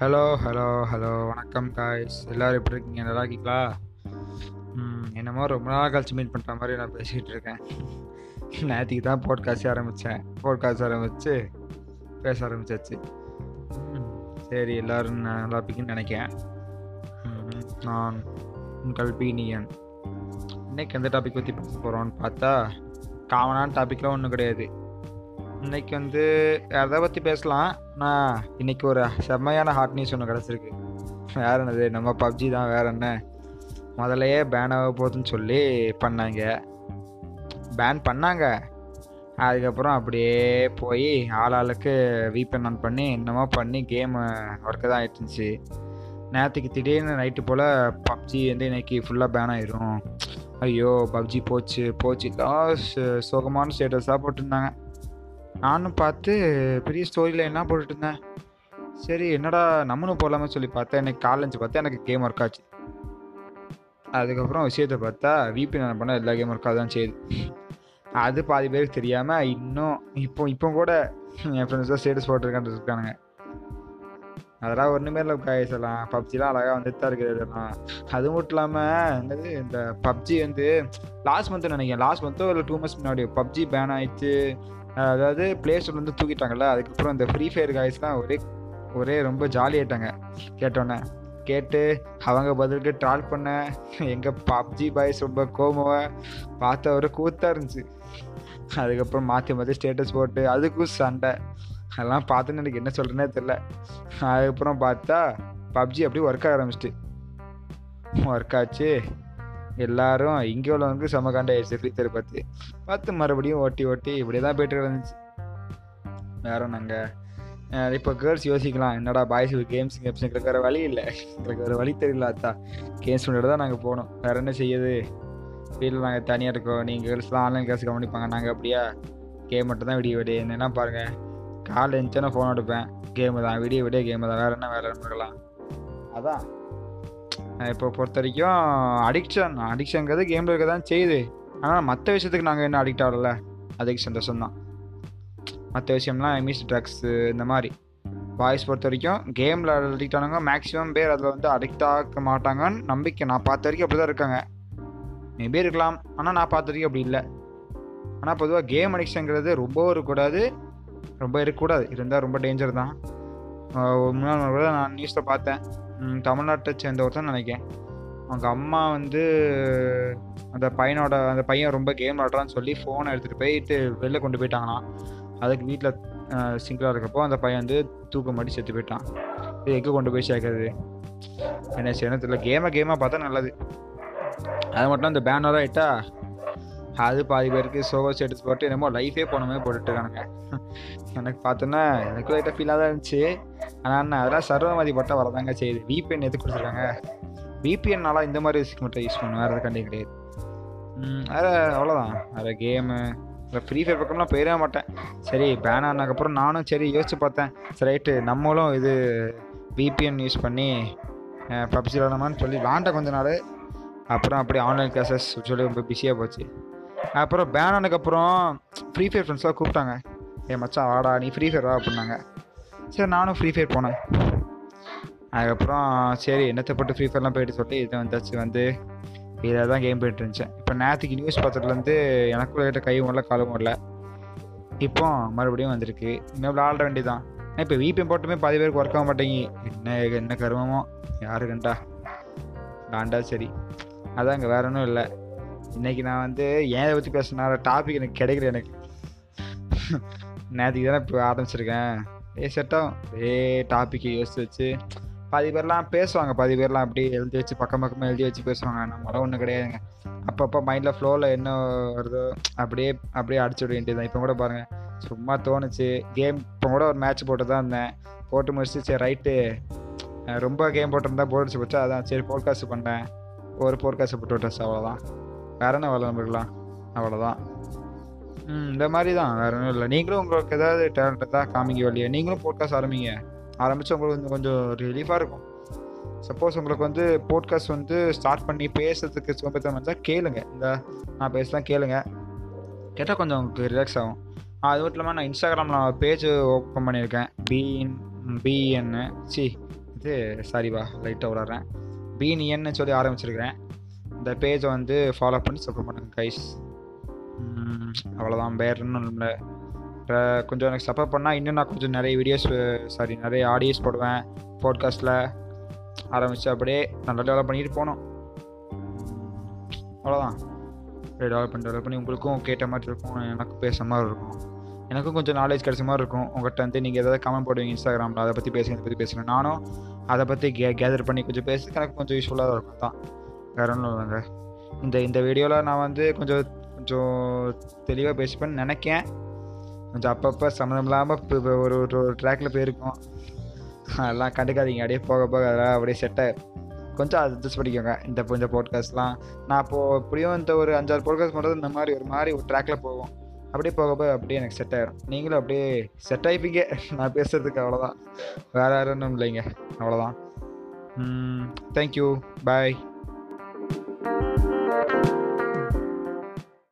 Hello hello hello வணக்கம் guys எல்லோரும் எப்படி இருக்கீங்க? நல்லா இருக்கீங்களா? என்னமோ ரொம்ப நாள் கழிச்சு மீட் பண்ணுற மாதிரி நான் பேசிகிட்டு இருக்கேன். நேற்றுக்கு தான் போட்காஸ்ட் ஆரம்பித்தேன் போட்காஸ்ட் ஆரம்பித்து பேச ஆரம்பிச்சாச்சு. ம், சரி எல்லோரும் நல்லா இருப்பீங்கன்னு நினைக்கிறேன். நான் உங்கள் பீனியன். இன்னைக்கு எந்த டாபிக் பற்றி பேச போகிறோன்னு பார்த்தா காமனான டாப்பிக்லாம் ஒன்றும் கிடையாது. இன்னைக்கு வந்து எதை பற்றி பேசலாம். ஆனால் இன்னைக்கு ஒரு செம்மையான ஹாட் நியூஸ் ஒன்று கிடச்சிருக்கு. வேற என்னது? நம்ம பப்ஜி தான் வேற என்ன? முதலையே பேன் ஆக போகுதுன்னு சொல்லி பண்ணாங்க. பேன் பண்ணாங்க. அதுக்கப்புறம் அப்படியே போய் ஆளாளுக்கு வீப்பன் ஆன் பண்ணி என்னமோ பண்ணி கேமு ஒர்க்கு தான் ஆயிட்டுருந்துச்சு நேற்றுக்கு திடீர்னு நைட்டு போல் பப்ஜி வந்து இன்னைக்கு ஃபுல்லாக பேன் ஆயிரும். ஐயோ பப்ஜி போச்சு போச்சு. லாஸ் சோகமான ஸ்டேட்டஸாக போட்டிருந்தாங்க. நானும் பார்த்து பெரிய ஸ்டோரியில் என்ன போட்டுட்டு இருந்தேன் சரி என்னடா நம்மளும் போகலாமே சொல்லி பார்த்தேன். எனக்கு காலேஜ் பார்த்தா எனக்கு கேம் ஒர்க் ஆச்சு. அதுக்கப்புறம் விஷயத்தை பார்த்தா விபி நான் பண்ண எல்லா கேம் ஒர்க் தான் செய்யுது. அது பாதி பேருக்கு தெரியாமல் இன்னும் இப்போ இப்போ கூட என் ஃப்ரெண்ட்ஸ் தான் ஸ்டேட்டஸ் போட்டிருக்கான்னு இருக்கானுங்க. அதெல்லாம் ஒன்றுமே இல்லை காய் சொல்லலாம் பப்ஜிலாம் அழகாக வந்துட்டு தான் இருக்குது இதெல்லாம். அது மட்டும் இல்லாமல் என்னது இந்த பப்ஜி வந்து லாஸ்ட் மந்த்து நினைக்கிறேன். லாஸ்ட் மந்த்தோ இல்லை டூ மந்த்ஸ் முன்னாடி பப்ஜி பேன் ஆயிடுச்சு. அதாவது ப்ளே ஸ்டோர்லேருந்து தூக்கிட்டாங்கல்ல அதுக்கப்புறம் இந்த ஃப்ரீ ஃபயர் காய்ஸ்லாம் ஒரே ஒரே ரொம்ப ஜாலி ஆயிட்டாங்க. கேட்டோன்னே கேட்டு அவங்க பதிலுக்கு ட்ரால் பண்ண எங்கள் பப்ஜி பாய்ஸ் ரொம்ப கோமவை பார்த்த ஒரு கூத்தாக இருந்துச்சு. அதுக்கப்புறம் மாற்றி மாற்றி ஸ்டேட்டஸ் போட்டு அதுக்கும் சண்டை. அதெல்லாம் பார்த்துன்னு எனக்கு என்ன சொல்கிறேனே தெரில அதுக்கப்புறம் பார்த்தா பப்ஜி அப்படியே ஒர்க் ஆக ஆரம்பிச்சிட்டு. ஒர்க் ஆச்சு. எல்லாரும் இங்கே உள்ளவங்க செம காண்ட ஃப்ரீ ஃபயர் பார்த்து. பார்த்து மறுபடியும் ஓட்டி ஓட்டி இப்படி தான் போயிட்டு இருந்துச்சு வேற நாங்கள் இப்போ கேர்ள்ஸ் யோசிக்கலாம். என்னடா பாய்ஸ் கேம்ஸ் கேம்ஸ் எங்களுக்கு வேறு வழி இல்லை. எங்களுக்கு வேறு வழி தெரியல அத்தா. கேம்ஸ் பண்ணிட்டு தான் நாங்கள் போனோம். வேறு என்ன செய்யுது வீட்டில் நாங்கள் தனியாக இருக்கோம். நீங்கள் கேர்ள்ஸ்லாம் ஆன்லைன் கிளாஸ் கவனிப்பாங்க. நாங்கள் அப்படியா? கேம் மட்டும் தான் விடிய விடிய. என்ன பாருங்கள் காலைல எழுந்துச்சுன்னா ஃபோன் எடுப்பேன். கேமு தான். விடிய விடிய கேமு தான். வேறு என்ன வேலை இருக்கலாம் அதான். இப்போ பொறுத்த வரைக்கும் அடிக்ஷன் அடிக்ஷனுங்கிறது கேமில் இருக்க தான் செய்யுது. ஆனால் மற்ற விஷயத்துக்கு நாங்கள் என்ன அடிக்ட் ஆகல? அதுக்கு சந்தோஷம் தான். மற்ற விஷயம்லாம் மீன்ஸ் ட்ரக்ஸு இந்த மாதிரி. பாய்ஸ் பொறுத்த வரைக்கும் கேமில் அடிக்ட் ஆனவங்க மேக்ஸிமம் பேர் அதில் வந்து அடிக்ட் ஆக மாட்டாங்கன்னு நம்பிக்கை. நான் பார்த்த வரைக்கும் அப்படி தான் இருக்காங்க மேபி இருக்கலாம். ஆனால் நான் பார்த்த வரைக்கும் அப்படி இல்லை. ஆனால் பொதுவாக கேம் அடிக்ஷனுங்கிறது ரொம்ப இருக்கக்கூடாது. ரொம்ப இருக்கக்கூடாது. இருந்தால் ரொம்ப டேஞ்சர் தான். முன்னாள் கூட நான் நியூஸில் பார்த்தேன். தமிழ்நாட்டை சேர்ந்த ஒருத்தன் நினைக்கிறேன். அவங்க அம்மா வந்து அந்த பையனோட அந்த பையன் ரொம்ப கேம் விளாட்றான்னு சொல்லி ஃபோனை எடுத்துகிட்டு போயிட்டு வெளில கொண்டு போயிட்டாங்களாம். அதுக்கு வீட்டில் சிங்கிளாக இருக்கிறப்போ அந்த பையன் வந்து தூக்கம் மாட்டி செத்து போயிட்டான். இது எங்கே கொண்டு போய் சேர்க்கறது? என்ன செய்யணும் தெரியல. கேமை கேமாக பார்த்தா நல்லது. அது மட்டும் அந்த பேனராக ஆகிட்டா அது பாதி பேருக்கு சோகோ எடுத்து போட்டு என்னமோ லைஃபே போனமே போட்டுட்டுருக்கானுங்க எனக்கு பார்த்தோன்னா எனக்கு லைட்டாக ஃபீலாக தான் இருந்துச்சு. ஆனால் என்ன அதெல்லாம் சர்வமதி போட்டால் வரதாங்க செய்யுது. விபிஎன் எதுக்கு கொடுத்துருக்காங்க. விபிஎன்னால இந்த மாதிரி விஷயம் மட்டும் யூஸ் பண்ணுவேன் வேறு கண்டிப்பாக கிடையாது. வேறு அவ்வளோதான் வேறு கேமு இல்லை ஃப்ரீ ஃபயர் பக்கம்லாம் போயிடவே மாட்டேன். சரி பேன் ஆனதுக்கப்புறம் நானும் சரி யோசிச்சு பார்த்தேன். சரி ரைட்டு நம்மளும் இது விபிஎன் யூஸ் பண்ணி பப்ஜி விளாடணுமான்னு சொல்லி விளாண்ட கொஞ்ச நாள். அப்புறம் அப்படியே ஆன்லைன் கிளாஸஸ் சொல்லி ரொம்ப பிஸியாக போச்சு. அப்புறம் பேன் ஆனதுக்கப்புறம் ஃப்ரீ ஃபயர் ஃப்ரெண்ட்ஸ்லாம் கூப்பிட்டாங்க. ஏ மச்சான் வாடா நீ ஃப்ரீ ஃபயர் வா? அப்படின்னாங்க. சரி நானும் ஃப்ரீ ஃபயர் போனேன். அதுக்கப்புறம் சரி என்னத்தை போட்டு ஃப்ரீ ஃபயர்லாம் போயிட்டு சொல்லி இது வந்தாச்சு வந்து இதில் தான் கேம் போயிட்டு இருந்துச்சேன் இப்போ நேற்றுக்கு நியூஸ் பார்த்ததுலேருந்து எனக்கும் லைட்டாக கை வரல காலும் வரல. இப்போ மறுபடியும் வந்திருக்கு. இன்னும் விளாட வேண்டியதான் இப்போ விபிஎம் போட்டுமே பாதி பேருக்கு ஒர்க் ஆக மாட்டேங்கி என்ன என்ன கருமமோ? யாரு கண்டா? டாண்டா சரி. அதாங்க வேற ஒன்றும் இல்லை. இன்னைக்கு நான் வந்து ஏன் இதை பற்றி பேசினா டாபிக் எனக்கு கிடைக்கல எனக்கு. நேற்றுக்கு தானே இப்போ ஆரம்பிச்சிருக்கேன். ஏ செட்டம் ஏ டாப்பிக்கை யோசிச்சு வச்சு. பாதி பேர்லாம் பேசுவாங்க பாதி பேர்லாம் அப்படியே எழுதி வச்சு பக்கம் பக்கமாக எழுதி வச்சு பேசுவாங்க. நம்மளாம் ஒன்றும் கிடையாதுங்க. அப்பப்போ மைண்டில் ஃப்ளோவில் என்ன வருதோ அப்படியே அப்படியே அடிச்சு விட வேண்டியதுதான். இப்போ கூட பாருங்கள் சும்மா தோணுச்சு. கேம் இப்போ கூட ஒரு மேட்ச் போட்டு தான் இருந்தேன். போட்டு முடிச்சு சரி ரைட்டு ரொம்ப கேம் போட்டிருந்தா போர் அடிச்சு போச்சு? அதான் சரி போட்காஸ்ட் பண்ணேன். ஒரு போட்காஸ்ட் போட்டு விட்டாச்சு அவ்வளோதான் வேற என்ன வேலை நம்மளுக்குலாம் அவ்வளோதான் ம் இந்த மாதிரி தான் வேற ஒன்றும் இல்லை. நீங்களும் உங்களுக்கு ஏதாவது டேலண்ட் தான் காமிங்க வழியா நீங்களும் போட்காஸ்ட் ஆரம்பிங்க. ஆரம்பித்து உங்களுக்கு வந்து கொஞ்சம் ரிலீஃபாக இருக்கும். சப்போஸ் உங்களுக்கு வந்து போட்காஸ்ட் வந்து ஸ்டார்ட் பண்ணி பேசுறதுக்கு சோம்பேத்தனம் வந்தால் கேளுங்க. இந்த நான் பேசலாம் கேளுங்க. கேட்டால் கொஞ்சம் உங்களுக்கு ரிலாக்ஸ் ஆகும். அது மட்டும் இல்லாமல் நான் இன்ஸ்டாகிராமில் பேஜ் ஓப்பன் பண்ணியிருக்கேன். பீன் பிஎன்னு சி இது சாரிவா லைட்டாக விளாட்றேன் பீனியன்னு சொல்லி ஆரம்பிச்சிருக்கிறேன். இந்த பேஜை வந்து ஃபாலோ பண்ணி சப்போர்ட் பண்ணுங்கள் கைஸ் அவ்வளோதான் வேறு ஒன்றும் இல்லை. கொஞ்சம் எனக்கு சப்போர்ட் பண்ணால் இன்னும் நான் கொஞ்சம் நிறைய வீடியோஸ் சாரி நிறைய ஆடியோஸ் போடுவேன். பாட்காஸ்ட்டில் ஆரம்பித்து அப்படியே நல்லா டெவலப் பண்ணிட்டு போனோம் அவ்வளோதான் அப்படியே டெவலப் பண்ணி டெவலப் பண்ணி உங்களுக்கும் கேட்ட மாதிரி இருக்கும் எனக்கும் பேசுகிற மாதிரி இருக்கும். எனக்கும் கொஞ்சம் நாலேஜ் கிடைச்ச மாதிரி இருக்கும். உங்கள்கிட்ட வந்து நீங்கள் எதாவது கமெண்ட் போடுவீங்க இன்ஸ்டாகிராமில் அதை பற்றி பேசுங்க இதை பற்றி பேசுகிறேன் நானும் அதை பற்றி கே கேதர் பண்ணி கொஞ்சம் பேசுறதுக்கு எனக்கு கொஞ்சம் யூஸ்ஃபுல்லாக இருக்கும் தான் வேற ஒன்றும் இல்லைங்க இந்த இந்த வீடியோவில் நான் வந்து கொஞ்சம் கொஞ்சம் தெளிவாக பேசிப்பேன்னு நினைக்கேன். கொஞ்சம் அப்பப்போ சம்மந்தம் இல்லாமல் இப்போ ஒரு ஒரு ட்ராக்கில் போயிருக்கோம். அதெல்லாம் கண்டுக்காதீங்க. அப்படியே போக போக அதெல்லாம் அப்படியே செட் ஆயிரும் கொஞ்சம் அட்ஜஸ்ட் பண்ணிக்கோங்க. இந்த கொஞ்சம் போட்காஸ்ட்லாம் நான் இப்போது எப்படியும் இந்த ஒரு அஞ்சாறு போட்காஸ்ட் பண்ணுறது இந்த மாதிரி ஒரு மாதிரி ஒரு ட்ராக்கில் போவோம். அப்படியே போக போக அப்படியே எனக்கு செட் ஆயிரும். நீங்களும் அப்படியே செட் ஆகிப்பீங்க நான் பேசுகிறதுக்கு அவ்வளோதான் வேறு யாரும் ஒன்றும் இல்லைங்க. அவ்வளோதான் தேங்க்யூ பாய்